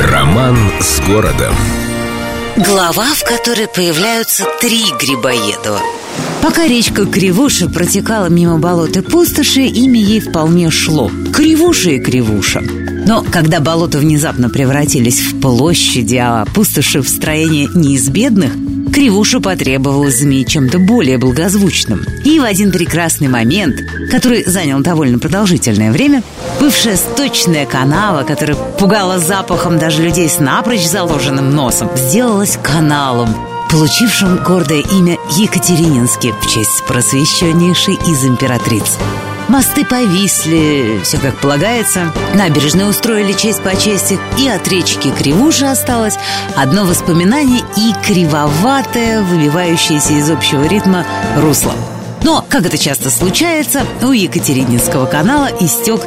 Роман с городом. Глава, в которой появляются три Грибоедова. Пока речка Кривуша протекала мимо болот и пустоши, имя ей вполне шло. Кривуша и Кривуша. Но когда болота внезапно превратились в площади, а пустоши в строение не из бедных, Кривушу потребовалось заменить чем-то более благозвучным. И в один прекрасный момент, который занял довольно продолжительное время, бывшая сточная канава, которая пугала запахом даже людей с напрочь заложенным носом, сделалась каналом, получившим гордое имя Екатерининский в честь просвещеннейшей из императриц. Мосты повисли, все как полагается. Набережные устроили честь по чести И от речки Кривуша осталось Одно воспоминание и кривоватое Выбивающееся из общего ритма русло но, как это часто случается, у Екатерининского канала истек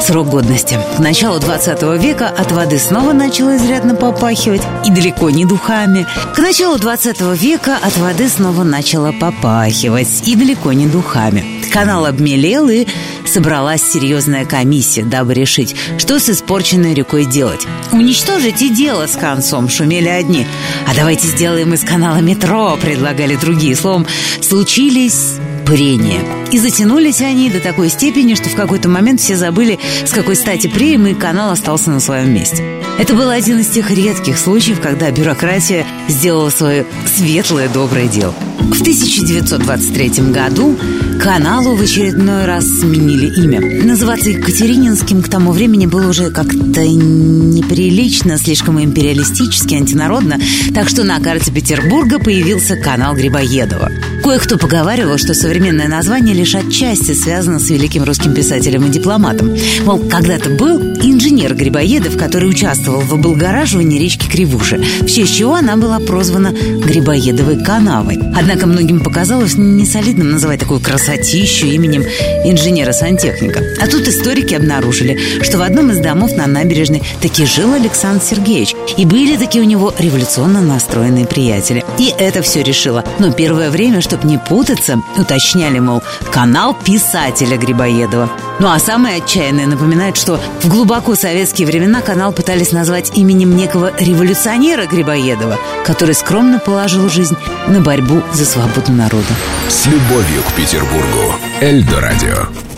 срок годности. К началу 20 века от воды снова начало изрядно попахивать, и далеко не духами. К началу 20 века от воды снова начало попахивать, и далеко не духами. Канал обмелел, и собралась серьезная комиссия, дабы решить, что с испорченной рекой делать. Уничтожить и дело с концом, шумели одни. А давайте сделаем из канала метро, предлагали другие. Словом, случились прения. И затянулись они до такой степени, что в какой-то момент все забыли, с какой стати преем, и канал остался на своем месте. Это был один из тех редких случаев, когда бюрократия сделала свое светлое доброе дело. В 1923 году каналу в очередной раз сменили имя. Называться Екатерининским к тому времени было уже как-то неприлично, слишком империалистически, антинародно, так что на карте Петербурга появился канал Грибоедова. Кое-кто поговаривал, что современное название лишь отчасти связано с великим русским писателем и дипломатом. Мол, когда-то был инженер Грибоедов, который участвовал в облагораживании речки Кривуши, в честь чего она была прозвана Грибоедовой канавой. Однако многим показалось несолидным называть такую красотищу именем инженера-сантехника. А тут историки обнаружили, что в одном из домов на набережной таки жил Александр Сергеевич. И были такие у него революционно настроенные приятели. И это все решило. Но первое время, чтобы не путаться, уточняли, мол, канал писателя Грибоедова. Ну а самое отчаянное напоминает, что в глубоко советские времена канал пытались назвать именем некого революционера Грибоедова, который скромно положил жизнь на борьбу за свободу народа. С любовью к Петербургу. Эльдо радио.